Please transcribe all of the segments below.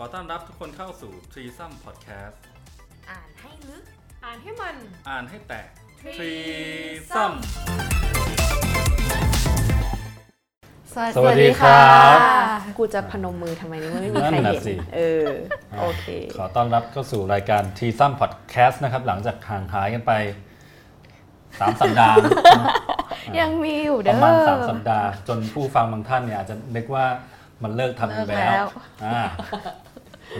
ขอต้อนรับทุกคนเข้าสู่ t r e e s o m Podcast อ่านให้ลึก อ่านให้มัน อ่านให้แตก t r e e s o Threesome m สวัสดีครับกูจะพนมมือทำไมนี่ไม่มีนั่นใครน่ะเห็นสิเออ โอเค ขอต้อนรับเข้าสู่รายการ t ีซัมพอดแคสต์นะครับ หลังจากห่างหายกันไป 3 สัปดาห์ ยังมีอยู่ปเด้ระอมาณ 3 สัปดาห์ จนผู้ฟังบางท่านเนี่ยอาจจะนึกว่ามันเลิกทำกันไปเลิกแล้แล้ว วอ่า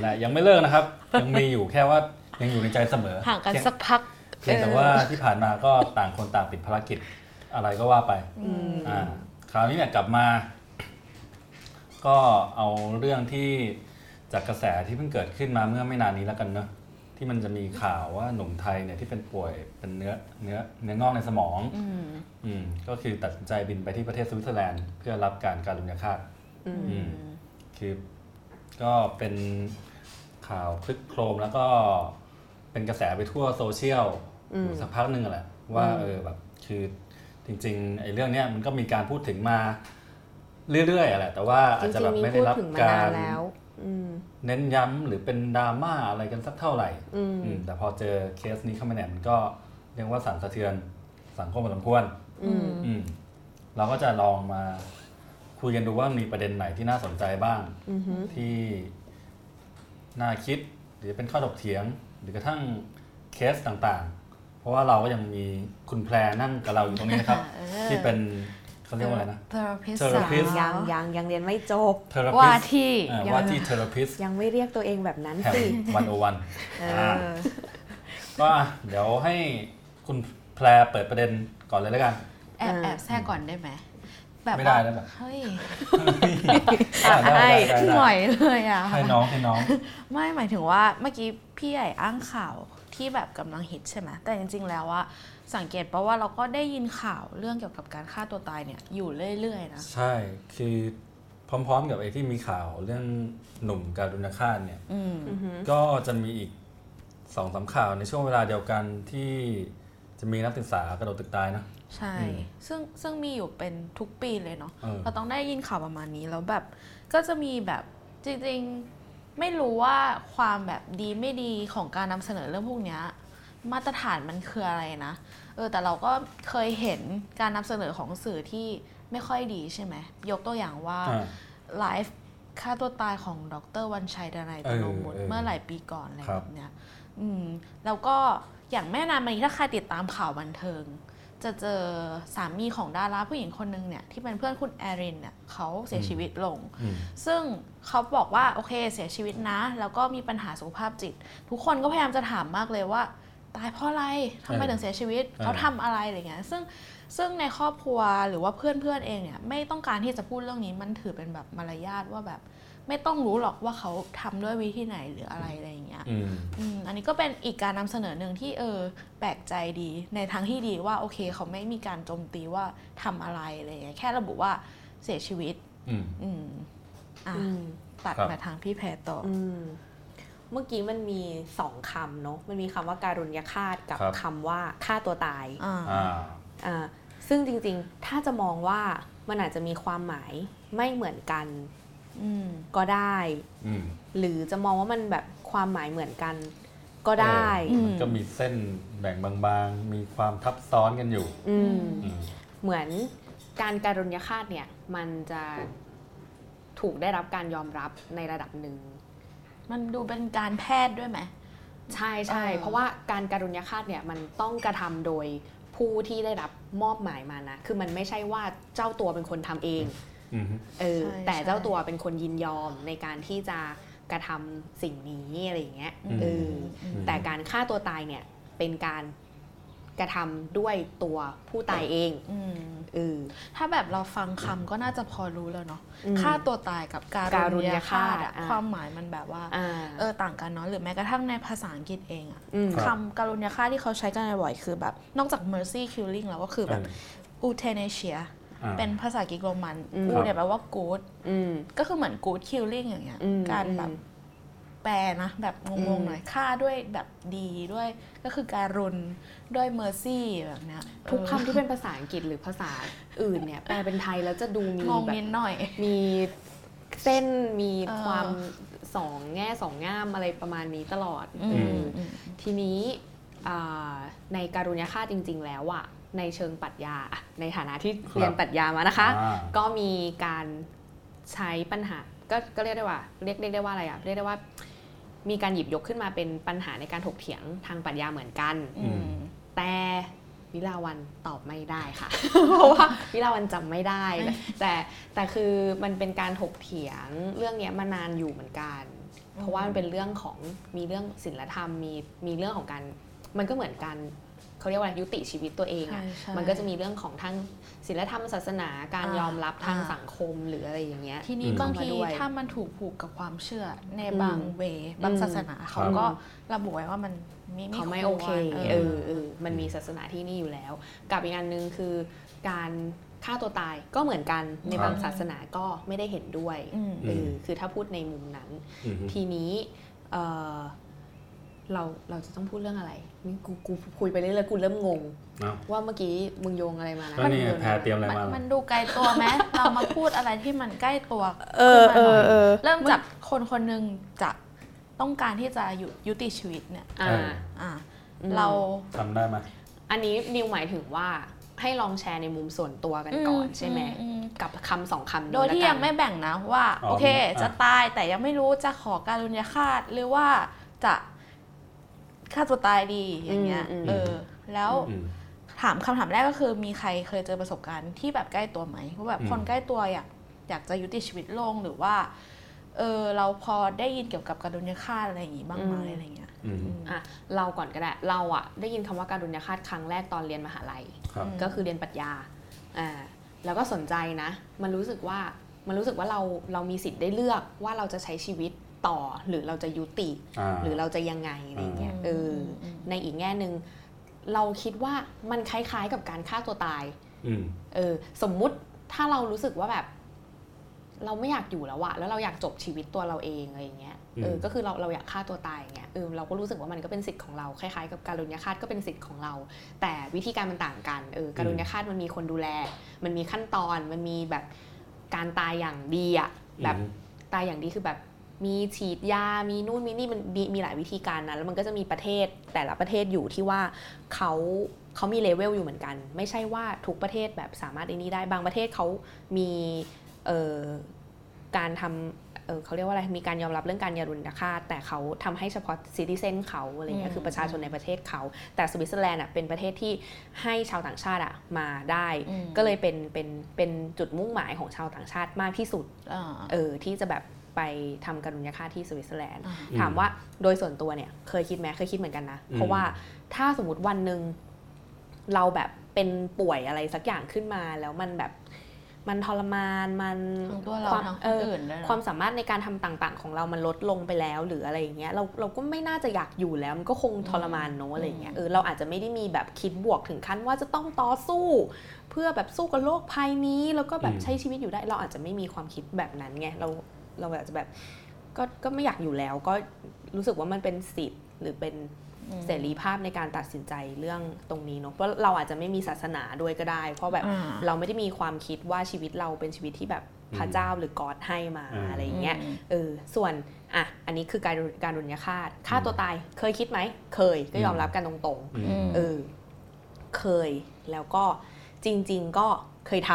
และยังไม่เลิกนะครับ ยังมีอยู่แค่ว่ายังอยู่ในใจเสมอห่างกันเพียสักพักเพียงแต่ว่าที่ผ่านมาก็ต่างคนต่างติดภารกิจอะไรก็ว่าไปอืมอ่าคราวนี้เนี่ยกลับมา ก็เอาเรื่องที่จากกระแสที่เพิ่งเกิดขึ้นมาเมื่อไม่นานนี้แล้วกันเนอะที่มันจะมีข่าวว่าหนุ่มไทยเนี่ยที่เป็นป่วยเป็นเนื้อเนื้อเนื้องอกในสมองอืมอืมก็คือตัดสินใจบินไปที่ประเทศสวิตเซอร์แลนด์ เพื่อรับการการุญยฆาตอืมอืมคือ ก็เป็นข่าวคลึกโครมแล้วก็เป็นกระแสไปทั่วโซเชียลอืมอยู่สักพักหนึ่งอะแหละว่าเออแบบคือจริงๆไอ้เรื่องเนี้ยมันก็มีการพูดถึงมาเรื่อยๆอะแหละแต่ว่าจอาจจะริแบงบๆมีไม่พูได้ดรับถึงมากานานรแล้วอืมเน้นย้ำหรือเป็นดราม่าอะไรกันสักเท่าไหร่อืมอืมแต่พอเจอเคสนี้เข้ามาเนี่ยมันก็เรียกว่าสั่นสะเทือนสังคมพอสมควรอืมอืมเราก็จะลองมา คุยกันดูว่ามีประเด็นไหนที่น่าสนใจบ้างอือหือที่น่าคิดหรือเป็นข้อถกเถียง หรือกระทั่งเคสต่างๆ เพราะว่าเราก็ยังมีคุณแพรนั่งกับเราอยู่ตรงนี้นะครับ ที่เป็นเขาเรียกว่าอะไรนะ therapist therapist ยังยังยังเรียนไม่จบ therapist ว่าที่ therapist ยังไม่เรียกตัวเองแบบนั้นแห่งสิวันโอวันเออก็อะเดี๋ยวให้คุณแพรเปิดประเด็นก่อนเลยแล้วกัน แอบอ่าแอบแทรกก่อนได้ไหม แบบไม่ได้ว่าแล้วแบบเฮ้ยอะได้ได้ได้หน่ได้อยเลยอะให้น้องให้น้อง ไม่หมายถึงว่าเมื่อกี้พี่ใหญ่อ้างข่าวที่แบบกำลังฮิตใช่ไหมแต่จริง ๆ แล้วว่าสังเกตเพราะว่าเราก็ได้ยินข่าวเรื่องเกี่ยวกับการฆ่าตัวตายเนี่ยอยู่เรื่อยๆนะใช่คือพร้อม ๆ กับไอ้ที่มีข่าวเรื่องหนุ่มการุณฆาตเนี่ยอืมอือหือก็จะมีอีกสองสามข่าวในช่วงเวลาเดียวกันที่จะมีนักศึกษากระโดดตึกตายนะ ใช่อืมซึ่งซึ่งมีอยู่เป็นทุกปีเลยเนาะเออเราต้องได้ยินข่าวประมาณนี้แล้วแบบก็จะมีแบบจริงๆไม่รู้ว่าความแบบดีไม่ดีของการนำเสนอเรื่องพวกเนี้ยมาตรฐานมันคืออะไรนะเออแต่เราก็เคยเห็นการนำเสนอของสื่อที่ไม่ค่อยดีใช่ไหมยกตัวอย่างว่าอ่าไลฟ์ฆ่าตัวตายของดรวันชัยดนัยตโนมุตเออเออเมื่อหลายปีก่อนอะไรครับแบบเนี้ย อืม แล้วก็อย่างแม่นานมานี้ถ้าใครติดตามข่าวบันเทิง จะเจอสามีของดาราผู้หญิงคนนึงเนี่ยที่เป็นเพื่อนคุณแอรินเนี่ยเขาเสียชีวิตลงอืมซึ่งเขาบอกว่าโอเคเสียชีวิตนะ แล้วก็มีปัญหาสุขภาพจิต ทุกคนก็พยายามจะถามมากเลยว่า ตายเพราะอะไรทำไมเออถึงเสียชีวิตเออเขาทำอะไรอะไรเงี้ยซึ่งซึ่งในครอบครัวหรือว่าเพื่อนๆเองเนี่ยไม่ต้องการที่จะพูดเรื่องนี้มันถือเป็นแบบมารยาทว่าแบบ ไม่ต้องรู้หรอกว่าเขาทำด้วยวิธีไหนหรืออะไรอะไรอย่างเงี้ยอืมอืมอันนี้ก็เป็นอีกการนำเสนอหนึ่งที่เออแปลกใจดีในทางที่ดีว่าโอเค เขาไม่มีการโจมตีว่าทำอะไรอะไรอย่างเงี้ยแค่ระบุว่าเสียชีวิต อืมอืมอะอืมตัดครับมาทางพี่แพรต่อออืมเมื่อกี้มันมีสองคำเนาะมันมีคำว่าการุญยฆาตกับครับคำว่าฆ่าตัวตายอ่าอ่าอ่าซึ่งจริงๆ ถ้าจะมองว่ามันอาจจะมีความหมายไม่เหมือนกันอืม ก็ได้อืมหรือจะมองว่ามันแบบความหมายเหมือนกัน ก็ได้เออมันก็มีเส้นแบ่งบางๆ มีความทับซ้อนกันอยู่อืมอืมเหมือนการการุญยฆาตเนี่ยมันจะถูกได้รับการยอมรับในระดับหนึ่ง มันดูเป็นการแพทย์ด้วยไหมใช่ใช่เออเพราะว่าการการุญยฆาตเนี่ยมันต้องกระทำโดยผู้ที่ได้รับมอบหมายมานะ คือมันไม่ใช่ว่าเจ้าตัวเป็นคนทำเองอืม เออแต่เจ้าตัวเป็นคนยินยอมในการที่จะกระทำสิ่งนี้อะไรอย่างเงี้ยอืมเอออมแต่การฆ่าตัวตายเนี่ยเป็นการกระทำด้วยตัวผู้ตายเองอืมเออถ้าแบบเราฟังคำก็น่าจะพอรู้แล้วเนาะอืมฆ่าตัวตายกับการการุุญญยยฆาฆาตตอะอะความหมายมันแบบว่าอ่าเออต่างกันเนาะหรือแม้กระทั่งในภาษาอังกฤษเองอะอืมครับคำการุญยฆาตที่เขาใช้กันบ่อยๆคือแบบ นอกจาก mercy killing แล้วก็คือแบบ euthanasia อ่า เป็นภาษากรีกโรมันอืมอูเนี่ยแปลว่า good อืมก็คือเหมือน good killing อย่างเงี้ยอืมการแบบอืมแปลนะ แบบงอืงมๆหน่อยฆ่าด้วยแบบดีด้วยก็คือการุณด้วย mercy แบบเนี้ยทุกเออคำที่เป็นภาษาอังกฤษหรือภาษาอื่นเนี่ย แปลเป็นไทยแล้วจะดูมีงงแบบนิดหน่อย มีเส้นมีเออความสองแง่สองง่ามอะไรประมาณนี้ตลอดอืมเอออืมทีนี้อ่าในการุญยฆาตจริง ๆ แล้วอะ ในเชิงปรัชญาอะในฐานะที่เรียนปรัชญามานะคะอ่าก็มีการใช้ปัญหาก็ก็เรียกได้ว่าเรียกเรียกได้ว่าอะไรอะเรียกได้ว่ามีการหยิบยกขึ้นมาเป็นปัญหาในการถกเถียงทางปรัชญาเหมือนกันอืมแต่วิลาวันตอบไม่ได้ค่ะ เพราะว่าวิลาวันจำไม่ได้ แต่แต่คือมันเป็นการถกเถียงเรื่องเนี้ยมานานอยู่เหมือนกัน เพราะว่ามันเป็นเรื่องของมีเรื่องศีลธรรมมีมีเรื่องของการมันก็เหมือนกัน เขาเรียกว่าอะไรยุติชีวิตตัวเองอะใช่ใช่มันก็จะมีเรื่องของทั้งศีลธรรมศาสนาการอ่ายอมรับทางอ่าสังคมหรืออะไรอย่างเงี้ยทีนี้อืมบางเข้ามาทีด้วยถ้ามันถูกผูกกับความเชื่อในอืมบางเวบางอืมศาสนาเขาก็ระบุไว้ว่ามันไม่เขาไม่ควรโอเคเอเอออเออมันมีศาสนาที่นี่อยู่แล้ว กับอีกอันหนึ่งคือการฆ่าตัวตายก็เหมือนกันในครับบางศาสนาก็ไม่ได้เห็นด้วยอืมเออคือถ้าพูดในมุมนั้นอืมทีนี้ เออเราเราจะต้องพูดเรื่องอะไรนี่กูกูคุยไปเรื่อยๆกูเริ่มงงเนาะว่าเมื่อกี้มึงโยงอะไรมานะก็นี่มึงโยงแพรเตรียมอะไรมันมามันดูไกลตัวไหมเรามาพูดอะไรที่มันใกล้ตัวเออขึ้นมาหน่อยเออเออเริ่มจากคนคนหนึ่งจะต้องการที่จะยุยุติชีวิตเนี่ยอ่าเอออ่าอืมเราทำได้ไหมอันนี้นิวหมายถึงว่าให้ลองแชร์ในมุมส่วนตัวกันก่อนใช่ไหมอืมกับคำสองคำนี้โดยที่ละกันยังไม่แบ่งนะว่าอ๋อโอเคอะจะตายแต่ยังไม่รู้จะขอการุญยฆาตหรือว่าจะ ฆ่าตัวตายดีอย่างเงี้ยอืมอืมเออ แล้วอืมถามคำถามแรกก็คือมีใครเคยเจอประสบการณ์ที่แบบใกล้ตัวไหมว่าแบบอืมคนใกล้ตัวอยากอยากจะยุติชีวิตลงหรือว่า เออเราพอได้ยินเกี่ยวกับการุญยฆาตอะไรอย่างงี้บ้างไหมอืมอะไรเงี้ยอืมอะเราก่อนก็ได้เราอะได้ยินคำว่าการุญยฆาตครั้งแรกตอนเรียนมหาลัยครับอืมก็คือเรียนปรัชญาอ่าแล้วก็สนใจนะ มันรู้สึกว่ามันรู้สึกว่าเราเรามีสิทธิ์ได้เลือกว่าเราจะใช้ชีวิต ต่อหรือเราจะยุติอ่าหรือเราจะยังไงอะไรเงี้ยอืมเอออมในอีกแง่หนึ่งเราคิดว่ามันคล้ายๆกับการฆ่าตัวตายอืมเออสมมุติถ้าเรารู้สึกว่าแบบ เราไม่อยากอยู่แล้วอะแล้วเราอยากจบชีวิตตัวเราเองอะไรอย่างเงี้ยเอออืมก็คือเราเราอยากฆ่าตัวตายอย่างเงี้ยเออเราก็รู้สึกว่ามันก็เป็นสิทธิ์ของเราคล้ายๆ กับการุญยฆาตก็เป็นสิทธิ์ของเรา แต่วิธีการมันต่างกันเออการุญยฆาตมันมีคนดูแล มันมีขั้นตอนมันมีแบบการตายอย่างดีอะแบบอืมตายอย่างดีคือแบบ มีฉีดยา มีนู่นมีนี่มันมีมีหลายวิธีการนะแล้วมันก็จะมีประเทศแต่ละประเทศอยู่ที่ว่าเขาเขามีเลเวลอยู่เหมือนกัน ไม่ใช่ว่าทุกประเทศแบบสามารถไอ้นี้ได้บางประเทศเขามีเอ่อการทำเอ่อเขาเรียกว่าอะไรมีการยอมรับเรื่องการการุณยฆาตแต่เขาทำให้เฉพาะ citizen เขาอะไรเงี้อืยมคือประชาชนในประเทศเขาแต่สวิตเซอร์แลนด์อะเป็นประเทศที่ให้ชาวต่างชาติอะมาได้อืมก็เลยเป็นเป็นเป็นจุดมุ่งหมายของชาวต่างชาติมากที่สุดอ่าเออที่จะแบบ ไปทำการุญยฆาตที่สวิตเซอร์แลนด์อ่าถามว่าโดยส่วนตัวเนี่ยเคยคิดไหมเคยคิดเหมือนกันนะอืมเพราะว่าถ้าสมมติวันหนึ่งเราแบบเป็นป่วยอะไรสักอย่างขึ้นมาแล้วมันแบบมันทรมานมันทั้งตัวเราความทั้งคเอนออื่นด้วยนะความสามารถในการทำต่างๆ ของเรามันลดลงไปแล้วหรืออะไรอย่างเงี้ยเราเราก็ไม่น่าจะอยากอยู่แล้ว มันก็คงทรมานเนอะอะไรอย่างเงี้ยเออเราอาจจะไม่ได้มีแบบคิดบวกถึงขั้นว่าจะต้องต่อสู้ เพื่อแบบสู้กับโรคภัยนี้ แล้วก็แบบอืม ใช้ชีวิตอยู่ได้เราอาจจะไม่มีความคิดแบบนั้นไงเรา เราอาจจะแบบก็ก็ไม่อยากอยู่แล้ว ก็รู้สึกว่ามันเป็นสิทธิ์หรือเป็นอืมเสรีภาพในการตัดสินใจเรื่องตรงนี้เนอะเพราะเราอาจจะไม่มีศาสนาด้วยก็ได้ เพราะแบบอ่าเราไม่ได้มีความคิดว่าชีวิตเราเป็นชีวิตที่แบบพระเจ้าหรือกอดให้มาอืมอะไรอย่างเงี้ยอืมเออส่วนอะอันนี้คือการการรุญยฆาตฆ่าตัวตายเคยคิดไหม เคยก็ยอมรับกันตรงๆอืมอืมเออเคยแล้วก็จริง ๆ ก็เคยทำ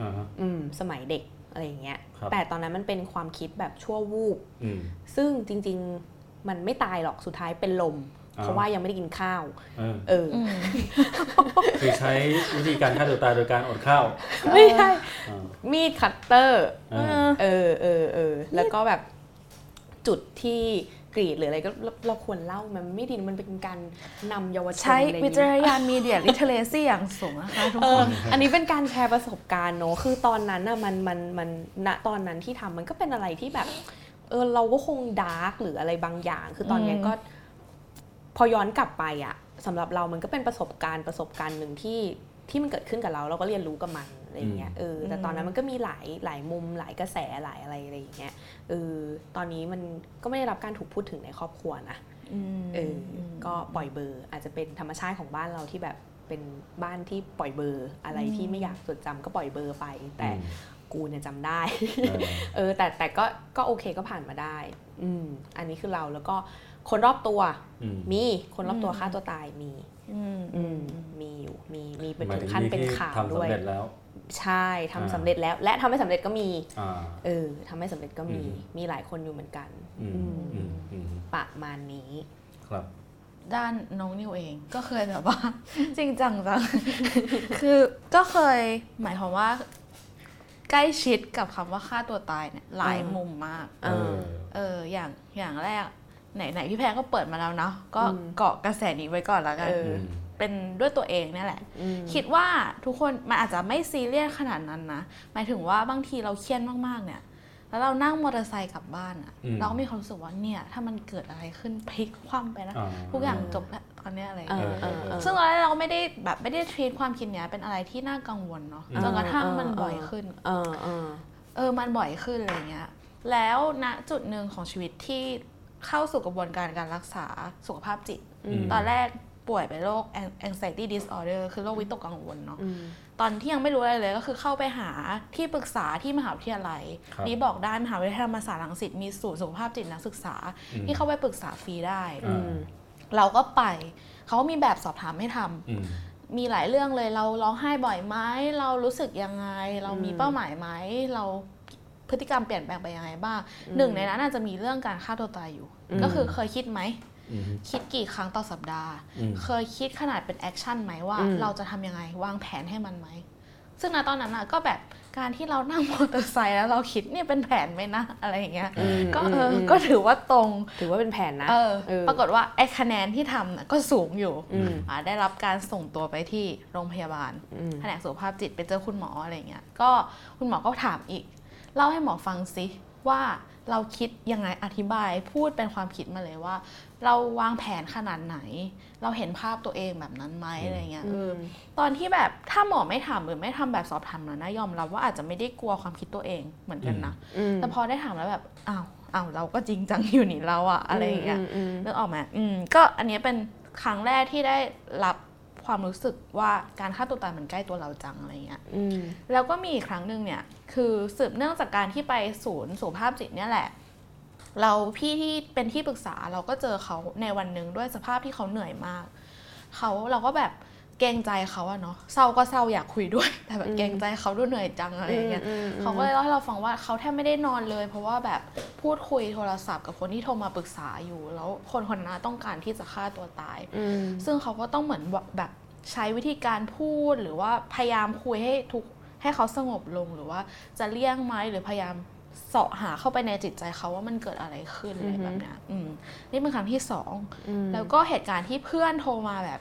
อ่าฮะอืมสมัยเด็ก อะไรอย่างเงี้ยครับแต่ตอนนั้นมันเป็นความคิดแบบชั่ววูบอืมซึ่งจริง ๆ มันไม่ตายหรอก สุดท้ายเป็นลมอ่าเพราะว่ายังไม่ไดกินข้าว เออเออออืมคือใช้วิธีการฆ่าตัวตายโดยการอดข้าว ไม่ใช่อ่ามีดคัตเตอร์เออเออเออเออ แล้วก็แบบจุดที่ กรีดหรืออะไรก็เราเราควรเล่ามันไม่ดีมันเป็นการนำเยาวชนใช้อะไรอย่างวิเงี้ย วิจารณญาณ media literacy อย่างสูงนะคะทุกคน เอออันนี้เป็นการแชร์ประสบการณ์เนอะคือตอนนั้นน่ะมันมันมันณตอนนั้นที่ทำมันก็เป็นอะไรที่แบบเออเราก็คง dark หรืออะไรบางอย่าง คือตอนเนี้ยอืมก็พอย้อนกลับไปอะสำหรับเรามันก็เป็นประสบการณ์ประสบการณ์หนึ่งที่ที่มันเกิดขึ้นกับเรา เราก็เรียนรู้กับมัน อะไรอย่างเงี้ยเออแต่ตอนนั้นมันก็มีหลายหลายมุมหลายกระแสหลายอะไรอะไรอย่างเงี้ยเออตอนนี้มันก็ไม่ได้รับการถูกพูดถึงในครอบครัวนะมเอออก็ปล่อยเบอร์อาจจะเป็นธรรมชาติของบ้านเราที่แบบเป็นบ้านที่ปล่อยเบอร์อะไรที่ไม่อยากจดจำก็ปล่อยเบอร์ไป แต่กูเนี่ยจำได้เออเออ แต่แต่ก็ก็โอเคก็ผ่านมาได้ อืมอันนี้คือเราแล้วก็คนรอบตัวอืมมีคนรอบตัวฆ่าตัวตายมี อืมอืมมีอยู่มีมีเป็นหมายถึถึงงขั้นมีเป็นที่ข่าวทำด้วสำยเร็จแล้ว ใช่ทำอ่าสำเร็จแล้ว และทำไม่สำเร็จก็มีอ่าเออทำไม่สำเร็จก็มีอืมมีหลายคนอยู่เหมือนกันอืมอืมอืมอืมประมาณนี้ครับ ด้านน้องนิวเองก็เคยแบบว่า จริงจังจังคือก็เคยหมายความว่า ใกล้ชิดกับคำว่าฆ่าตัวตายเนี่ยหลายอ่ามุมุมมากเออเอออย่างอย่างแรกไหนไหนพี่แพรก็เปิดมาแล้วเนาะก็อืมเกาะกระแสนี้ไว้ก่อนแล้วกัน เอออืมเป็นด้วยตัวเองเนี่ยแหละอืมคิดว่าทุกคนมันอาจจะไม่ซีเรียสขนาดนั้นนะ หมายถึงว่าบางทีเราเครียดมากๆเนี่ย แล้วเรานั่งมอเตอร์ไซค์กลับบ้านอะอืมเราก็มีความรู้สึกว่าเนี่ยถ้ามันเกิดอะไรขึ้นพลิกคว่ำไปนะอ่าทุกอย่างจบแล้วตอนเนี้ยอะไรอย่างเอเงี้ยอเออเออซึ่งตอนแรกเราก็ไม่ได้แบบไม่ได้ทรีตความคิดเนี้ยเป็นอะไรที่น่ากังวลเนาะอืมจนกระทั่งเออมันเออบ่อยขึ้นเออเออเออมันบ่อยขึ้นอะไรเงี้ย แล้วณจุดหนึ่งของชีวิตที่เข้าสู่กระบวนการการรักษาสุขภาพจิตอืมตอนแรก ป่วยเป็นโรค anxiety disorder คือโรควิตกกังวลเนาะอืมตอนที่ยังไม่รู้อะไรเลยก็คือเข้าไปหาที่ปรึกษาที่มหาวิทยาลัยครับนี่บอกได้มหาวิทยาลัยธรรมศาสตร์รังสิตมีศูนย์สุขภาพจิตนักศึกษาอืมที่เข้าไปปรึกษาฟรีได้อืมเราก็ไปเขาก็มีแบบสอบถามให้ทำอืมมีหลายเรื่องเลยเราร้องไห้บ่อยไหมเรารู้สึกยังไง เรามีอืมเป้าหมายไหมเราพฤติกรรมเปลี่ยนแปลงไปยังไงบ้างอืมหนึ่งในนั้นอาจจะมีเรื่องการฆ่าตัวตายอยู่อืมก็คือเคยคิดไหมอืม คิดกี่ครั้งต่อสัปดาห์อืมเคยคิดขนาดเป็น action ไหมว่าอืมเราจะทำยังไงวางแผนให้มันไหมซึ่งณตอนนั้นอะก็แบบการที่เรานั่งมอเตอร์ไซค์แล้วเราคิดเนี่ยเป็นแผนไหมนะอะไรอย่างเงี้ยอืมก็เออ อืมก็ถือว่าตรงถือว่าเป็นแผนนะเออเออปรากฏว่าไอ้คะแนนที่ทำน่ะก็สูงอยู่อืมอ่าได้รับการส่งตัวไปที่โรงพยาบาลอืมแผนกสุขภาพจิตไปเจอคุณหมออะไรเงี้ยก็คุณหมอก็ถามอีกเล่าให้หมอฟังซิว่าเราคิดยังไงอธิบายพูดเป็นความคิดมาเลยว่า เราวางแผนขนาดไหน เราเห็นภาพตัวเองแบบนั้นไหมอะไรเงี้ยอืเออมตอนที่แบบถ้าหมอไม่ถามหรือไม่ทำแบบสอบถามนะนะยอมรับว่าอาจจะไม่ได้กลัวความคิดตัวเองเหมือนกันนะอืมแต่พอได้ถามแล้วแบบอ้าวอ้าวเราก็จริงจังอยู่นี่เราอะอะไรอย่างเงี้ยมอืมนึกออกไหมอืมก็อันเนี้ยเป็นครั้งแรกที่ได้รับความรู้สึกว่าการฆ่าตัวตายมันใกล้ตัวเราจังอะไรเงี้ยอืมแล้วก็มีอีกครั้งหนึ่งเนี่ย คือสืบเนื่องจากการที่ไปศูนย์สุขภาพจิตเนี่ยแหละ เราพี่ที่เป็นที่ปรึกษาเราก็เจอเขาในวันหนึ่งด้วยสภาพที่เขาเหนื่อยมาก เขาเราก็แบบเกรงใจเขาอะเนาะเศร้าก็เศร้าอยากคุยด้วย แต่แบบอืมเกรงใจเขาด้วยเหนื่อยจังอะไรอย่างเงี้ยอืมอืมเขาก็เลยเล่าให้เราฟังว่าเขาแทบไม่ได้นอนเลย เพราะว่าแบบพูดคุยโทรศัพท์กับคนที่โทรมาปรึกษาอยู่ แล้วคนคนนั้นต้องการที่จะฆ่าตัวตายอืมซึ่งเขาก็ต้องเหมือนแบบใช้วิธีการพูดหรือว่าพยายามคุยให้ทุกให้เขาสงบลงหรือว่าจะเลี่ยงไหมหรือพยายาม เสาะหาเข้าไปในจิตใจเขาว่ามันเกิดอะไรขึ้นอะไรแบบเนี้ยอืมนี่เป็นครั้งที่สองอืมแล้วก็เหตุการณ์ที่เพื่อนโทรมาแบบ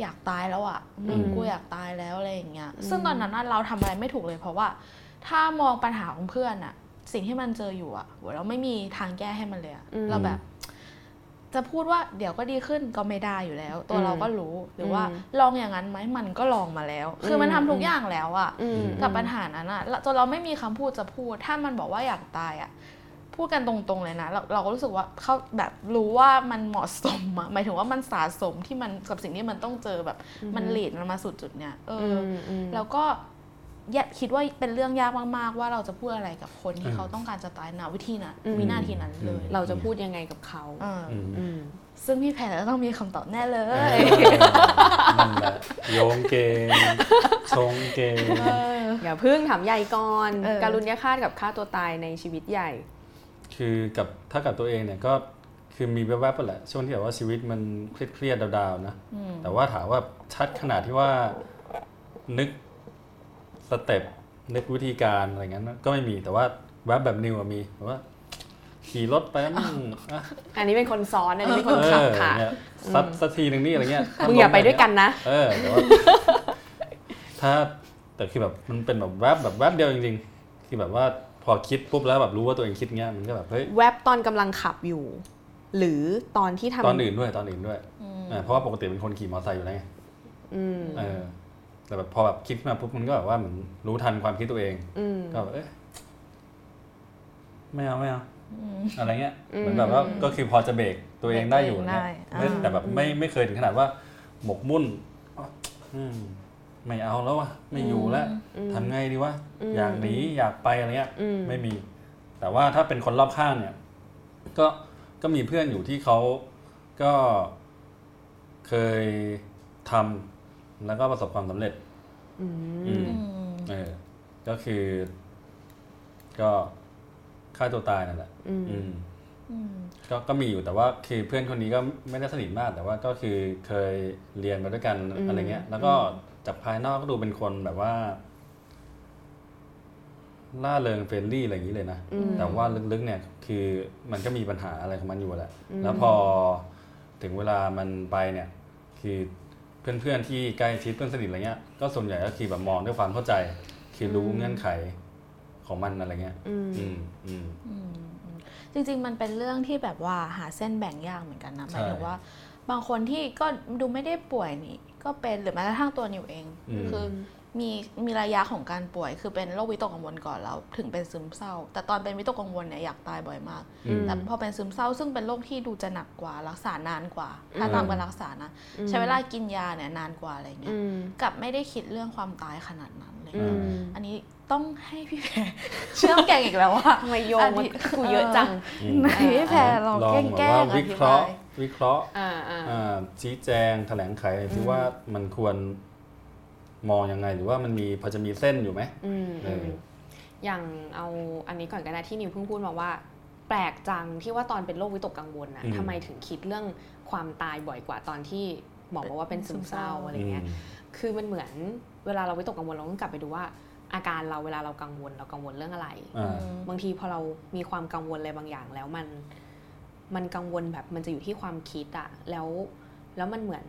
อยากตายแล้วอะ่ะมึงอืมกูอยากตายแล้วอะไรอย่างเงี้ย ซึ่งตอนนั้นน่ะเราทำอะไรไม่ถูกเลย เพราะว่า ถ้ามองปัญหาของเพื่อนอะ่ะ สิ่งที่มันเจออยู่อะ่ะโหเราไม่มีทางแก้ให้มันเลยอะอืมเราแบบ จะพูดว่าเดี๋ยวก็ดีขึ้นก็ไม่ได้อยู่แล้ว ตัวอืมเราก็รู้หรือว่าอืมลองอย่างนั้นไหมมันก็ลองมาแล้ว คือมันอืมทำทุกอย่างแล้วอะ่ะอืมกับปัญหานั้นอะจนเราไม่มีคำพูดจะพูด ถ้ามันบอกว่าอยากตายอะพูดกันตรงๆเลยนะ เราเราก็รู้สึกว่าเขาแบบรู้ว่ามันเหมาะสมอะหมายถึงว่ามันสะสมที่มันกับสิ่งที่มันต้องเจอแบบมันหลีดมันมาสู่จุดเนี้ยเอออมอืมแล้วก็ยะ คิดว่าเป็นเรื่องยากมากๆ ว่าเราจะพูดอะไรกับคนที่อืมเขาต้องการจะตายณวิธีนั้นอืมวินาทีนั้นเลย เราจะพูดยังไงกับเขาเออออืมอืมซึ่งพี่แพรก็ต้องมีคำตอบแน่เลเอยอนั่นแหละโยงเกงชงเกงอย่าเพึ่งถามใหญ่ก่อนเออการุญยฆาตกับฆ่าตัวตายในชีวิตใหญ่ คือกับถ้ากับตัวเองเนี่ยก็คือมีแวบๆไปแหละช่วงที่แบบว่าชีวิตมันเครียดๆดาวๆนะอืมแต่ว่าถามว่าชัดขนาดที่ว่านึก สเต็ปนึกวิธีการอะไรเงี้ยนะก็ไม่มีแต่ว่าแวบแบบนิวอะมีแบบว่า ขี่รถไปแล้วมึงอะอันนี้เป็นคนซ้อนอันนี้เป็นคนเอขับอค่ะเนี่ยสักสักทีหนึ่งนี่อะไรเงี้ยมึงอย่าไปด้วยกันนะเออแต่ว่าถ้าแต่คือแบบมันเป็นแบบแวบแบบแวบเดียวจริงๆคือแบบว่าพอคิดปุ๊บแล้วแบบรู้ว่าตัวเองคิดเงี้ยมันก็แบบเฮ้ยแวบตอนกำลังขับอยู่ หรือตอนที่ทำตอนอื่นด้วยตอนอื่นด้วยเออเพราะว่าปกติเป็นคนขี่มอเตอร์ไซค์อยู่แล้วไงอืมเออ แต่แบบพอแบบคิดขึ้นมาปุ๊บมันก็แบบว่าเหมือนรู้ทันความคิดตัวเองอืมก็แบบเอ๊ะไม่เอาไม่เอาอะไรเงี้ยอืมเหมือนแบบว่าก็คือพอจะเบรกตัวเองได้อยู่เบรกตัวเองเนี่ยได้ไม่อ่าแต่แบบไม่ไม่เคยถึงขนาดว่า หมกมุ่นอืมไม่เอาแล้ววะไม่อยู่แล้วอืมทำไงดีวะอืมอยากหนีอยากไปอะไรเงี้ยอืมไม่มี แต่ว่าถ้าเป็นคนรอบข้างเนี่ย ก็ก็มีเพื่อนอยู่ที่เขาก็เคยทำ แล้วก็ประสบความสำเร็จอืมอืมอืมเออ ก็คือ ก็ฆ่าตัวตายนั่นแหละอืมอืมอืมก็ก็มีอยู่แต่ว่าคือเพื่อนคนนี้ก็ไม่ได้สนิทมาก แต่ว่าก็คือเคยเรียนมาด้วยกันอืมอะไรเงี้ย แล้วก็จากภายนอกก็ดูเป็นคนแบบว่าร่าเริง friendly อะไรอย่างนี้เลยนะอืมแต่ว่าลึกๆเนี่ยคือมันก็มีปัญหาอะไรของมันอยู่แหละอืมแล้วพอถึงเวลามันไปเนี่ย คือ เพื่อนๆที่ใกล้ชิดเพื่อนสนิทอะไรเงี้ย ก็ส่วนใหญ่ก็คือแบบมองด้วยความเข้าใจ คือรู้เงื่อนไขของมันอะไรเงี้ย อืมอืมอืมอืมอืมจริง ๆ มันเป็นเรื่องที่แบบว่าหาเส้นแบ่งยากเหมือนกันนะหใช่มายถึงว่า บางคนที่ก็ดูไม่ได้ป่วยนี่ก็เป็นหรือแม้กระทั่งตัวนิวเองอืมคือ มีมีระยะของการป่วย คือเป็นโรควิตกกังวลก่อนแล้วถึงเป็นซึมเศร้า แต่ตอนเป็นวิตกกังวลเนี่ยอยากตายบ่อยมากอืมแต่พอเป็นซึมเศร้า ซึ่งเป็นโรคที่ดูจะหนักกว่ารักษานานกว่า ถ้าอืมตามการรักษานะใช้เวลากินยาเนี่ยนานกว่าอะไรเงี้อืยมกลับไม่ได้คิดเรื่องความตายขนาดนั้นเลยอืมอันนี้ต้องให้พี่แพรเชื่อมแกงอีกแล้วว่าทำไมโยงมากูเยอะจังอืมไหนพี่แพรลองลองแกล้แบบงว่าๆอวิธิเคราะบาห์ยวิเคราะห์อ่าอ่าอ่าชี้แจงแถลงไขที่ว่ามันควร มองยังไง หรือว่ามันมีพอจะมีเส้นอยู่ไหมอืมเออือมอย่างเอาอันนี้ก่อนก็ได้ที่นิวเพิ่งพูดมาว่า แปลกจังที่ว่าตอนเป็นโรควิตกกังวลนะอืมทำไมถึงคิดเรื่องความตายบ่อยกว่าตอนที่หมอบอกว่าเป็นซึมเศร้าอะไรเงี้ยอืมคือมันเหมือนเวลาเราวิตกกังวลเราต้องกลับไปดูว่าอาการเราเวลาเรากังวลเรากังวลเรื่องอะไรอ่าบางทีพอเรามีความกังวลอะไรบางอย่างแล้วมัน มันกังวลแบบมันจะอยู่ที่ความคิดอะแล้วแล้วมันเหมือน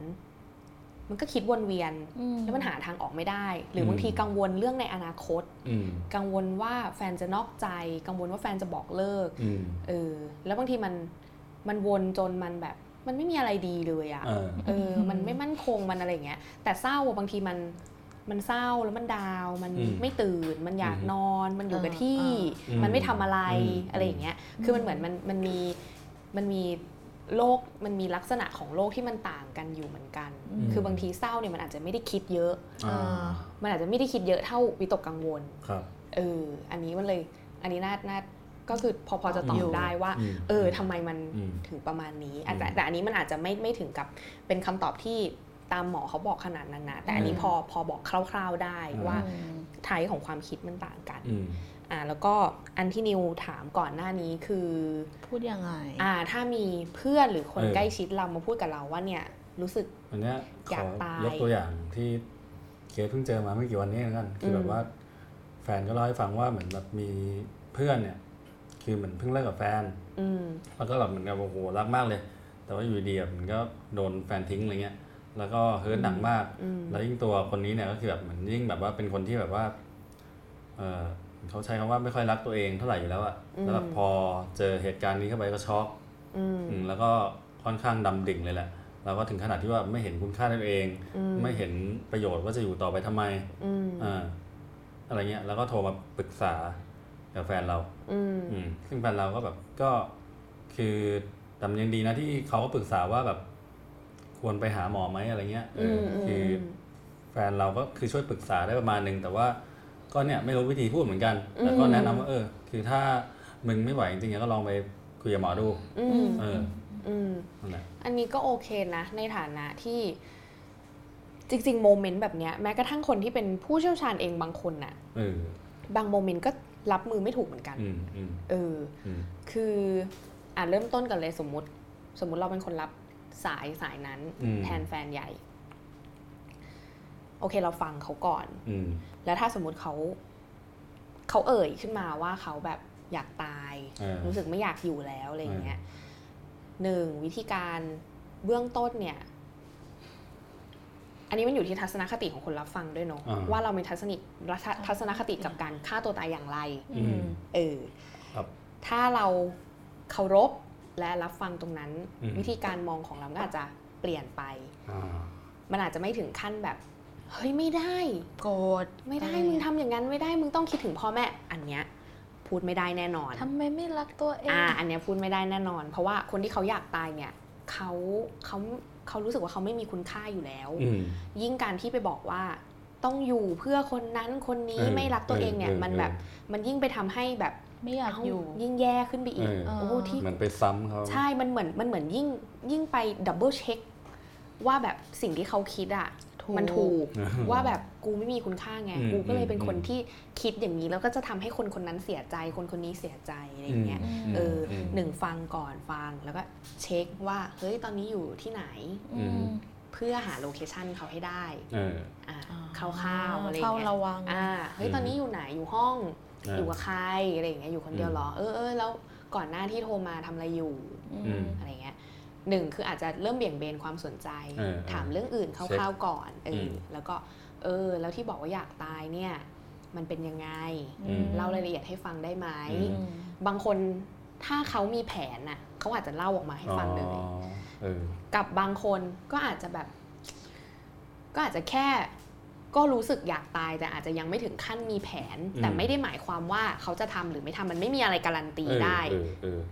มันก็คิดวนเวียนอืมแล้วมันหาทางออกไม่ได้ หรือมบางทีกังวลเรื่องในอนาคตอืมกังวลว่าแฟนจะนอกใจ กังวลว่าแฟนจะบอกเลิกอืมเออแล้วบางทีมันมันวนจนมันแบบ มันไม่มีอะไรดีเลยอะเออเออมันไม่มั่นคงมันอะไรอย่างเงี้ย แต่เศร้าอะบางทีมันมันเศร้าแล้วมันดาวมันอืมไม่ตื่น มันอยากอืมนอน มันอยู่กับเออที่อืมมันไม่ทำอะไรอืมอะไรอย่างเงี้ย คือมันเหมือนมันมันมีมันมี โลกมันมีลักษณะของโลกที่มันต่างกันอยู่เหมือนกันอืมคือบางทีเศร้าเนี่ยมันอาจจะไม่ได้คิดเยอะอ่ามันอาจจะไม่ได้คิดเยอะเท่าวิตกกังวลครับเอออันนี้มันเลยอันนี้น่าน่าก็คือพอพอจะตออยู่บได้ว่าอืมเออทำไมมันอืมถึงประมาณนี้อะแต่อืมแต่อันนี้มันอาจจะไม่ไม่ถึงกับเป็นคำตอบที่ตามหมอเขาบอกขนาดนั้นนะแต่อันนี้อืมพอพอบอกคร่าว ๆได้อืมว่าอืมไทยของความคิดมันต่างกัน อืมอ่าแล้วก็อันที่นิวถามก่อนหน้านี้คือ พูดยังไง อ่า ถ้ามีเพื่อนหรือคนเออใกล้ชิดเรามาพูดกับเราว่าเนี่ยรู้สึกวันเนี้ยขอยากอตายยกตัวอย่างที่เคสเพิ่งเจอมาไม่กี่วันนี้เหมือนกันคืออมแบบว่า แฟนก็เล่าให้ฟังว่าเหมือนแบบมีเพื่อนเนี่ย คือเหมือนเพิ่งเลิกกับแฟนอืมแล้วก็แบบเหมือนกับโอ้โหรักมากเลย แต่ว่าอยู่ดีๆแบบมันก็โดนแฟนทิ้งอะไรเงี้ยแล้วก็เฮิร์ตหนักมากอืมแล้วยิ่งตัวคนนี้เนี่ยก็คือแบบเหมือนยิ่งแบบว่าเป็นคนที่แบบว่า เออ เขาใช้คำว่าไม่ค่อยรักตัวเองเท่าไหร่อยู่แล้วอะแล้วแบบพอเจอเหตุการณ์นี้เข้าไปก็ช็อกอืมอืมแล้วก็ค่อนข้างดำดิ่งเลยแหละแล้วก็ถึงขนาดที่ว่าไม่เห็นคุณค่าในตัวเองอืมไม่เห็นประโยชน์ว่าจะอยู่ต่อไปทำไมอืมอ่าอะไรเงี้ยแล้วก็โทรมาปรึกษากับแฟนเราอืมอืมซึ่งแฟนเราก็แบบก็คือแต่มันยังดีนะที่เขาก็ปรึกษาว่าแบบ ควรไปหาหมอไหมอะไรเงี้ยเอออคืออแฟนเราก็คือช่วยปรึกษาได้ประมาณนึงแต่ว่า ก็เนี่ยไม่รู้วิธีพูดเหมือนกัน แต่ก็แนะนำว่าเออ คือถ้ามึงไม่ไหวจริงๆก็ลองไปคุยกับหมอดูอืมเอออืมนั่นแหละอันนี้ก็โอเคนะ ในฐานะที่จริงๆโมเมนต์แบบเนี้ยแม้กระทั่งคนที่เป็นผู้เชี่ยวชาญเองบางคนน่ะเออบางโมเมนต์ก็รับมือไม่ถูกเหมือนกันอืมอืมเอออืมคืออะเริ่มต้นกันเลยสมมุติ สมมุติเราเป็นคนรับสายสายนั้นอืมแทนแฟนใหญ่ โอเคเราฟังเขาก่อนอืมแล้วถ้าสมมุติเขาเขาเอ่ยขึ้นมาว่าเขาแบบอยากตายเออรู้สึกไม่อยากอยู่แล้วอะไรอย่างเงี้ยหนึ่งวิธีการเบื้องต้นเนี่ย อันนี้มันอยู่ที่ทัศนคติของคนรับฟังด้วยเนาะอ่าว่าเรามีทัศนิทัศนคติกับการฆ่าตัวตายอย่างไรอืมเออครับถ้าเราเคารพและรับฟังตรงนั้นอืมวิธีการมองของเราก็อาจจะเปลี่ยนไปอ่ามันอาจจะไม่ถึงขั้นแบบ เฮ้ยไม่ได้โกรธไม่ได้อะไรมึงทำอย่างนั้นไม่ได้มึงต้องคิดถึงพ่อแม่อันเนี้ยพูดไม่ได้แน่นอนทำไมไม่รักตัวเองอ่าอันเนี้ยพูดไม่ได้แน่นอน เพราะว่าคนที่เขาอยากตายเนี่ยเขาเขาเขารู้สึกว่าเขาไม่มีคุณค่าอยู่แล้วอืมยิ่งการที่ไปบอกว่าต้องอยู่เพื่อคนนั้นคนนี้เออไม่รักตัวเองเนี่ยเออมันเออแบบมันยิ่งไปทำให้แบบไม่อยากเอ้าอยู่ยิ่งแย่ขึ้นไปอีกเออโอ้ที่เหมือนไปซ้ำเขาใช่มันเหมือนมันเหมือนยิ่งยิ่งไป double check ว่าแบบสิ่งที่เขาคิดอะถูก มันถูกอืมว่าแบบกูไม่มีคุณค่าไงอืมกูก็เลยเป็นคนอืมที่คิดอย่างนี้แล้วก็จะทำให้คนคนนั้นเสียใจ คนคนนี้เสียใจอะไรอย่างเงี้ย เออ อืมหนึ่งฟังก่อนฟังแล้วก็เช็คว่าเฮ้ยตอนนี้อยู่ที่ไหนอืมเพื่อหา location เขาให้ได้เอออ่าอ่าคร่าวๆอะไรอย่างเฝ้าเงี้ย เฝ้าระวังอ่าเฮ้ยตอนนี้อยู่ไหนอยู่ห้องอ่าอยู่กับใครอะไรอย่างเงี้ยอยู่คนเดียวเหรอเออเออแล้วก่อนหน้าที่โทรมาทำอะไรอยู่อืมอะไรเงี้ย หนึ่งคืออาจจะเริ่มเบี่ยงเบนความสนใจเออถามเรื่องอื่นคเช็คร่าวๆก่อนเอออมแล้วก็เออ แล้วที่บอกว่าอยากตายเนี่ย มันเป็นยังไงอืมเล่ารายละเอียดให้ฟังได้ไหมอืมบางคนถ้าเขามีแผนน่ะเขาอาจจะเล่าออกมาให้ฟังเลยอ๋อเออกับบางคนก็อาจจะแบบ ก็อาจจะแค่ก็รู้สึกอยากตายแต่อาจจะยังไม่ถึงขั้นมีแผนอืมแต่ไม่ได้หมายความว่าเขาจะทำหรือไม่ทำมันไม่มีอะไรการันตีเออได้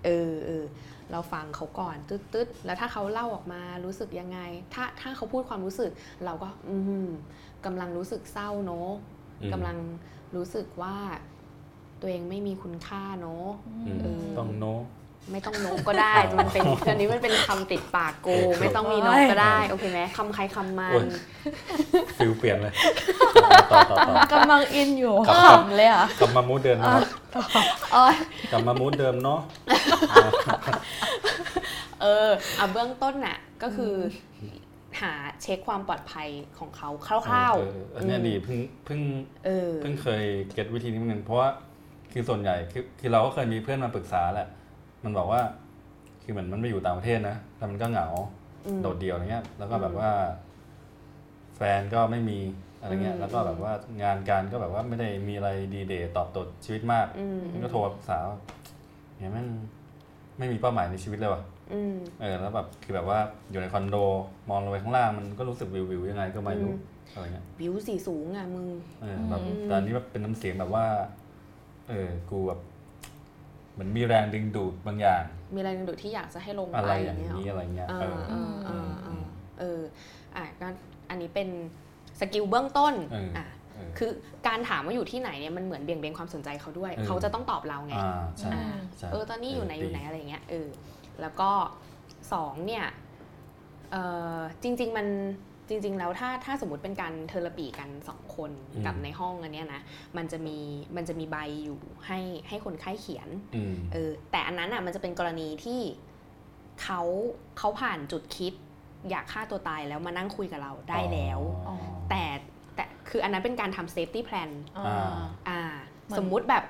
เออเออ เออเออเราฟังเขาก่อนตึ๊ดตึ๊ดแล้วถ้าเขาเล่าออกมารู้สึกยังไง ถ้าถ้าเขาพูดความรู้สึก เราก็อืมกำลังรู้สึกเศร้าเนอะอืมกำลังรู้สึกว่าตัวเองไม่มีคุณค่าเนอะอืมเออต้องโน้ ไม่ต้องโนกก็ได้ มันเป็นอันนี้มันเป็นคำติดปากกู ไม่ต้องมีโนกก็ได้ โอเคไหมคำใครคำมัโอ้นยfeel เปลี่ยนเลยต่อต่อต่อกำลัง in อยู่ครับขำเลยอะกลับมา mood เดิมนะครับเอ้ยกลับมา mood เดิมเนาะเอออะเบื้องต้นน่ะก็คือหาเช็คความปลอดภัยของเขาคร่าวเออเอออันเนี้ยดีเพิ่งเพิ่งๆเออเพิ่งเคย get วิธีนี้เหมือนกันเพราะว่าคือส่วนใหญ่คือคือเราก็เคยมีเพื่อนมาปรึกษาแหละ มันบอกว่า คือเหมือนมันไปอยู่ต่างประเทศนะแล้วมันก็เหงาอืมโดดเดี่ยวอะไรเงี้ย แล้วก็แบบว่า แฟนก็ไม่มีอะไรเงี้ยอืมแล้วก็แบบว่างานการก็แบบว่าไม่ได้มีอะไรดีเดย์ตอบโจทย์ชีวิตมากอืมมันก็โทรมาปรึกษาว่าเนี่ยแม่งไม่มีเป้าหมายในชีวิตเลยว่ะอืมเออแล้วแบบคือแบบว่าอยู่ในคอนโดมองลงไปข้างล่างมันก็รู้สึกวิววิวๆยังไงก็ไม่รู้อืมอะไรเงี้ยวิวสีสูงอะมึงเออแบบอืมแต่อันนี้แบบเป็นน้ำเสียงแบบว่า เออกูแบบ เหมือนมีแรงดึงดูดบางอย่าง มีอะไรดึงดูดที่อยากจะให้ลงอะไรไปอย่างเงี้ยนี้อะไรเงี้ยเอเอออเออเออเออือมเอออะก็อันนี้เป็นสกิลเบื้องต้นเอออ่อะเออคือการถามว่าอยู่ที่ไหนเนี่ยมันเหมือนเบี่ยงเบนความสนใจเขาด้วยเออเขาจะต้องตอบเราไงอ่าใช่อ่าใช่เออตอนนี้อยู่ไหนเอยู่ไหนอะไรเงี้ยเออแล้วก็สองเนี่ยเออจริง ๆ มัน จริง ๆ แล้วถ้าถ้าสมมติเป็นการ therapy กันสองคนอืมกับในห้องอันเนี้ยนะมันจะมีมันจะมีใบอยู่ให้ให้คนไข้เขียนอืมเออแต่อันนั้นอะมันจะเป็นกรณีที่เขาเขาผ่านจุดคิด อยากฆ่าตัวตายแล้วมานั่งคุยกับเราได้แล้วอ๋อแต่แต่คืออันนั้นเป็นการทำเซฟตี้แพลนอ่าอ่าเหมือนสมมุติแบบ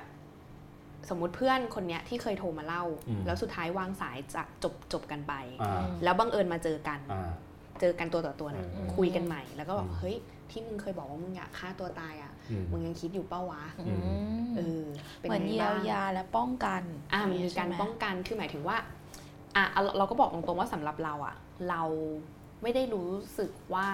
สมมุติเพื่อนคนเนี้ยที่เคยโทรมาเล่าอืมแล้วสุดท้ายวางสายจะจบจบกันไปอ่าแล้วบังเอิญมาเจอกันอ่า เจอกันตัวต่อตัวนะอืมคุยกันใหม่ แล้วก็บอกอืมเฮ้ยที่มึงเคยบอกว่ามึงอยากฆ่าตัวตายอะอืมมึงยังคิดอยู่เป้าวะอืมเออป็เหมือนไงเยียบ้าวงยาและป้องกันอ่ามีการใช่ไหป้องกันคือหมายถึงว่าอะเอาเราก็บอกตรงๆว่าสำหรับเราอะ เราไม่ได้รู้สึกว่า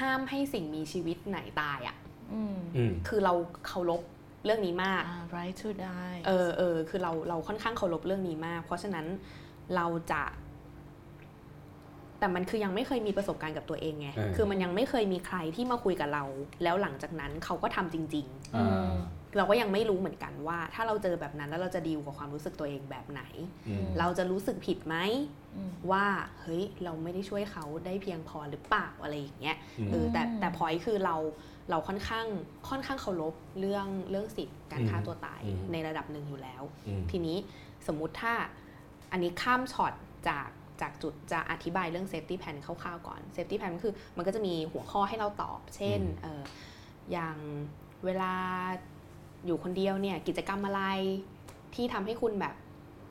ห้ามให้สิ่งมีชีวิตไหนตายอะอืมอืมคือเราเคารพเรื่องนี้มากอ่า right to die เออเออคือเราเราค่อนข้างเคารพเรื่องนี้มาก เพราะฉะนั้นเราจะ แต่มันคือยังไม่เคยมีประสบการณ์กับตัวเองไงเออคือมันยังไม่เคยมีใครที่มาคุยกับเรา แล้วหลังจากนั้นเขาก็ทำจริงอ่าๆเราก็ยังไม่รู้เหมือนกันว่า ถ้าเราเจอแบบนั้นแล้วเราจะดีลกับความรู้สึกตัวเองแบบไหนอืมเราจะรู้สึกผิดไหมอืมว่าเฮ้ยเราไม่ได้ช่วยเขาได้เพียงพอหรือเปล่าอะไรอย่างเงี้ยอืมเออแต่อืมแต่พอยคือเราเราค่อนข้างค่อนข้างเคารพเรื่องเรื่องสิทธิ์การฆ่าตัวตายอืมในระดับหนึ่งอยู่แล้วอืมทีนี้สมมุติถ้าอันนี้ข้ามช็อตจาก จากจุดจะอธิบายเรื่อง safety plan คร่าวๆก่อน safety plan ก็คือมันก็จะมีหัวข้อให้เราตอบ เช่นอืมเอออย่างเวลาอยู่คนเดียวเนี่ยกิจกรรมอะไรที่ทำให้คุณแบบ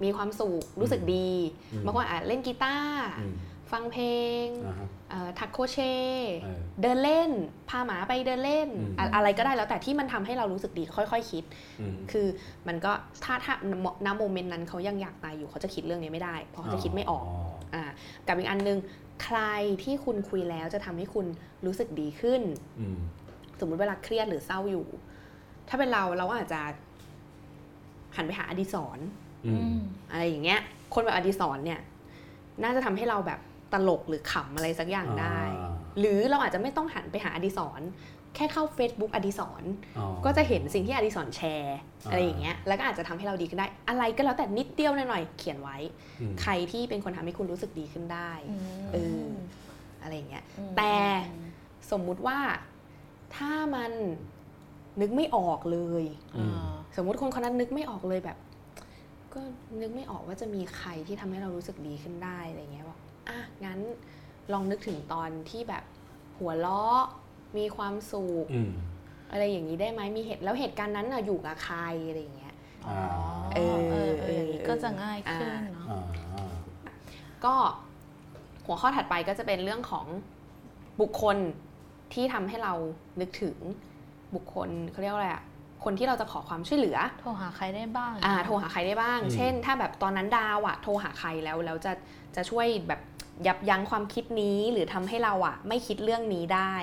มีความสุขรู้สึกดีอืมบางคนอาจเล่นกีตาร์อืมฟังเพลงอ่าฮะเอ่อถักโครเชต์เออเดินเล่น พาหมาไปเดินเล่นอืมอะอะไรก็ได้แล้วแต่ที่มันทำให้เรารู้สึกดีค่อยๆคิดอืมคือมันก็ถ้าถ้าณโมเมนต์นั้นเขายังอยากตายอยู่เขาจะคิดเรื่องนี้ไม่ได้ เพราะเขาจะคิดไม่ออกอ่า กับอีกอันนึงใครที่คุณคุยแล้วจะทำให้คุณรู้สึกดีขึ้นอืมสมมุติเวลาเครียดหรือเศร้าอยู่ ถ้าเป็นเราเราก็อาจจะหันไปหาอดีศรอืมอะไรอย่างเงี้ย คนแบบอดีศรเนี่ย น่าจะทำให้เราแบบตลกหรือขำอะไรสักอย่างได้อ่าหรือเราอาจจะไม่ต้องหันไปหาอดิศร แค่เข้า Facebook อดิศรอ๋อก็จะเห็นสิ่งที่อดิศรแชร์อ่าอะไรอย่างเงี้ยแล้วก็อาจจะทำให้เราดีขึ้นได้ อะไรก็แล้วแต่นิดเดียวหน่อยๆเขียนไว้อืมใครที่เป็นคนทำให้คุณรู้สึกดีขึ้นได้เอออะไรอย่างเงี้ยอืมแต่สมมุติว่าถ้ามันนึกไม่ออกเลยอืมสมมุติคนคนนั้นนึกไม่ออกเลยแบบ ก็นึกไม่ออกว่าจะมีใครที่ทำให้เรารู้สึกดีขึ้นได้อะไรเงี้ยบอกอะงั้นลองนึกถึงตอนที่แบบหัวเราะ มีความสุขอืมอะไรอย่างนี้ได้ไหมมีเหตุแล้วเหตุการณ์นั้นน่ะอยู่กับใครอะไรอย่างเงี้ยอ๋อเอเอออเอออย่างนี้ก็จะง่ายขึ้นอ่าเนาะอ่าก็หัวข้อถัดไปก็จะเป็นเรื่องของบุคคลที่ทำให้เรานึกถึงบุคคลเขาเรียกว่าอะไรอะคนที่เราจะขอความช่วยเหลือ โทรหาใครได้บ้างอ่าโทรหาใครได้บ้างอืมเช่น ถ้าแบบตอนนั้นดาวอะโทรหาใครแล้วแล้วจะจะช่วยแบบยับยั้งความคิดนี้หรือทำให้เราอะไม่คิดเรื่องนี้ได้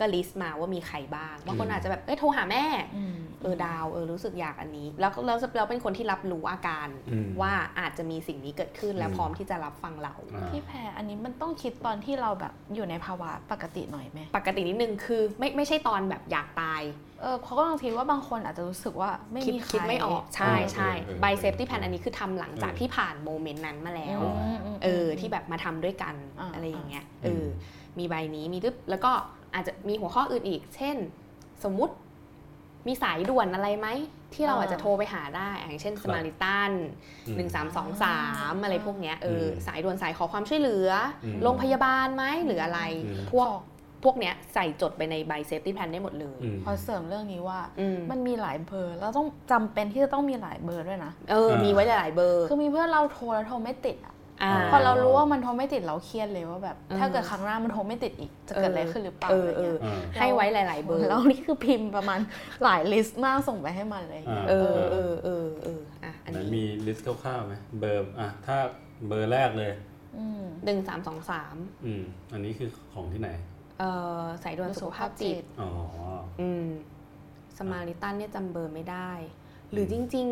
ก็ลิสต์มาว่ามีใครบ้างบางคนอาจจะแบบเอ้ยโทรหาแม่อืมเออดาวเออรู้สึกอยากอันนี้ แล้วแล้วเราเป็นคนที่รับรู้อาการอืมว่าอาจจะมีสิ่งนี้เกิดขึ้นและอืมพร้อมที่จะรับฟังเราอ่าพี่แพรอันนี้มันต้องคิดตอนที่เราแบบอยู่ในภาวะปกติหน่อยไหมปกตินิดนึงคือไม่ไม่ใช่ตอนแบบอยากตายเออเพราะก็บางทีว่าบางคนอาจจะรู้สึกว่าไม่คิดมีใครคิดไม่ออกใช่เออใช่เออเออใบเซฟตี้ plan อันนี้คือทำหลังจากที่ผ่าน moment นั้นมาแล้วอืมมเออที่แบบมาทำด้วยกันอ่าอะไรอย่างเงี้ยอืมเออมีใบนี้มีดึ๊บแล้วก็ อาจจะมีหัวข้ออื่นอีก เช่น สมมุติมีสายด่วนอะไรไหม ที่เราอาจจะโทรไปหาได้ อย่างเช่นสะมาริตันส์อืมหนึ่งสามสองสามอะไรพวกเนี้ยเอออมสายด่วนสายขอความช่วยเหลืออมโรงพยาบาลไหมหรืออะไรอืมพวกพวกเนี้ยใส่จดไปในใบ safety plan ได้หมดเลยอืมขอเสริมเรื่องนี้ว่าอืมมันมีหลายเบอร์เราต้องจำเป็นที่จะต้องมีหลายเบอร์ด้วยนะ เออ มีไว้หลายๆเบอร์ คือมีเพื่อนเราโทรแล้วโทรไม่ติดอะอ่า พอเรารู้ว่ามันโทรไม่ติดเราเครียดเลยว่าแบบเออถ้าเกิดครั้งหน้ามันโทรไม่ติดอีกจะเกิดอะไรขึ้นหรือเปล่าเออะอไรเอเงี้อยอ่าให้ไว้หลาย ๆ เบอร์แล้วนี่คือพิมพ์ประมาณหลาย list มากส่งไปให้มันเลยอ่าเออเออเออเอออะอันไหนนี้มี list คร่าวๆไหมเบอร์อะถ้าเบอร์แรกเลยมหนึ่งสามสองสามอืมอันนี้คือของที่ไหนเอ่อสายด่วนสุขภาพจิตอ๋ออืมสมาริตันเนี่ยจำเบอร์ไม่ได้ หรือจริง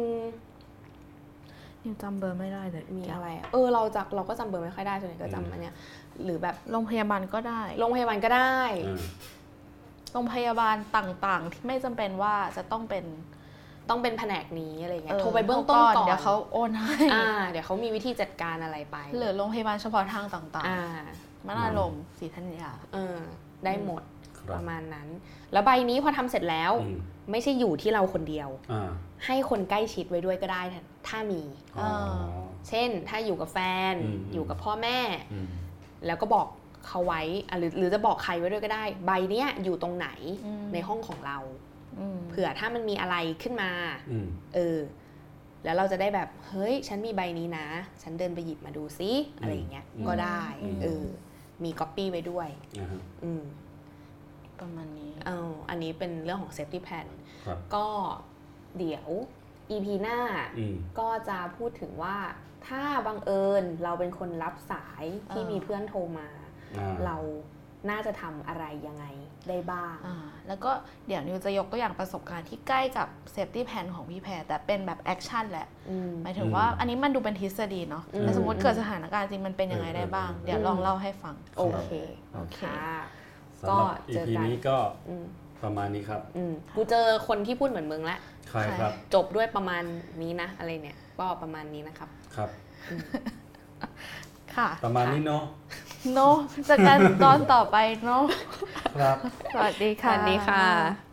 นิวจำเบอร์ไม่ได้เลยๆมีอะไรอะเออเราจะเราก็จำเบอร์ไม่ค่อยได้ส่วนใหญ่ก็จำอันเนี้ยหรือแบบโรงพยาบาลก็ได้โรงพยาบาลก็ได้อ่าโรงพยาบาลต่างๆ ที่ไม่จำเป็นว่าจะต้องเป็นต้องเป็นแผนกนี้อะไรเงี้ยโทรไปเบื้องต้นก่อนเดี๋ยวเขาโอนให้อ่าเดี๋ยวเขามีวิธีจัดการอะไรไป หรือโรงพยาบาลเฉพาะทางต่างอ่าๆมนาลมศรีธัญญาเออได้หมดค ปรับระมาณนั้น แล้วใบนี้พอทำเสร็จแล้วอืมไม่ใช่อยู่ที่เราคนเดียวอ่าให้คนใกล้ชิดไว้ด้วยก็ได้ถ้ามีอ๋อเช่นถ้าอยู่กับแฟนอืมอยู่กับพ่อแม่อืมแล้วก็บอกเขาไว้อะหรือหรือจะบอกใครไว้ด้วยก็ได้ ใบเนี้ยอยู่ตรงไหนอืมในห้องของเราอืมเผื่อถ้ามันมีอะไรขึ้นมาอืมเออแล้วเราจะได้แบบเฮ้ย ฉันมีใบนี้นะ ฉันเดินไปหยิบมาดูซิอะไรอย่างเงี้ยอืมก็ได้อืมเออมีก๊อปปี้ไว้ด้วยนะฮะอืม ประมาณนี้เอาอันนี้เป็นเรื่องของ safety plan ครับก็เดี๋ยว EP หน้าอืมก็จะพูดถึงว่าถ้าบังเอิญเราเป็นคนรับสายที่อ่ามีมีเพื่อนโทรมาอ่าเราน่าจะทำอะไรยังไงได้บ้างอ่าแล้วก็เดี๋ยวนิวจะยกตัวอย่างประสบการณ์ที่ใกล้กับ safety plan ของพี่แพรแต่เป็นแบบ action แหละอืมหมายถึงว่าอันนี้มันดูเป็นทฤษฎีเนาะอืมแต่สมมติเกิดสถานการณ์จริงมันเป็นยังไงได้บ้าง เดี๋ยวลองเล่าให้ฟัง โอเค โอเคค่ะสำหรับ ก็เจอ EP กันนี้ก็อืมประมาณนี้ครับอืมกูเจอคนที่พูดเหมือนมึงแล้วใครครับ จบด้วยประมาณนี้นะ อะไรเนี่ยก็ประมาณนี้นะครับ ครับ ค่ะ ประมาณนี้เนาะโนเจอกันตอนต่อไปเนาะครับ สวัสดีสค่ะวัสดีค่ะ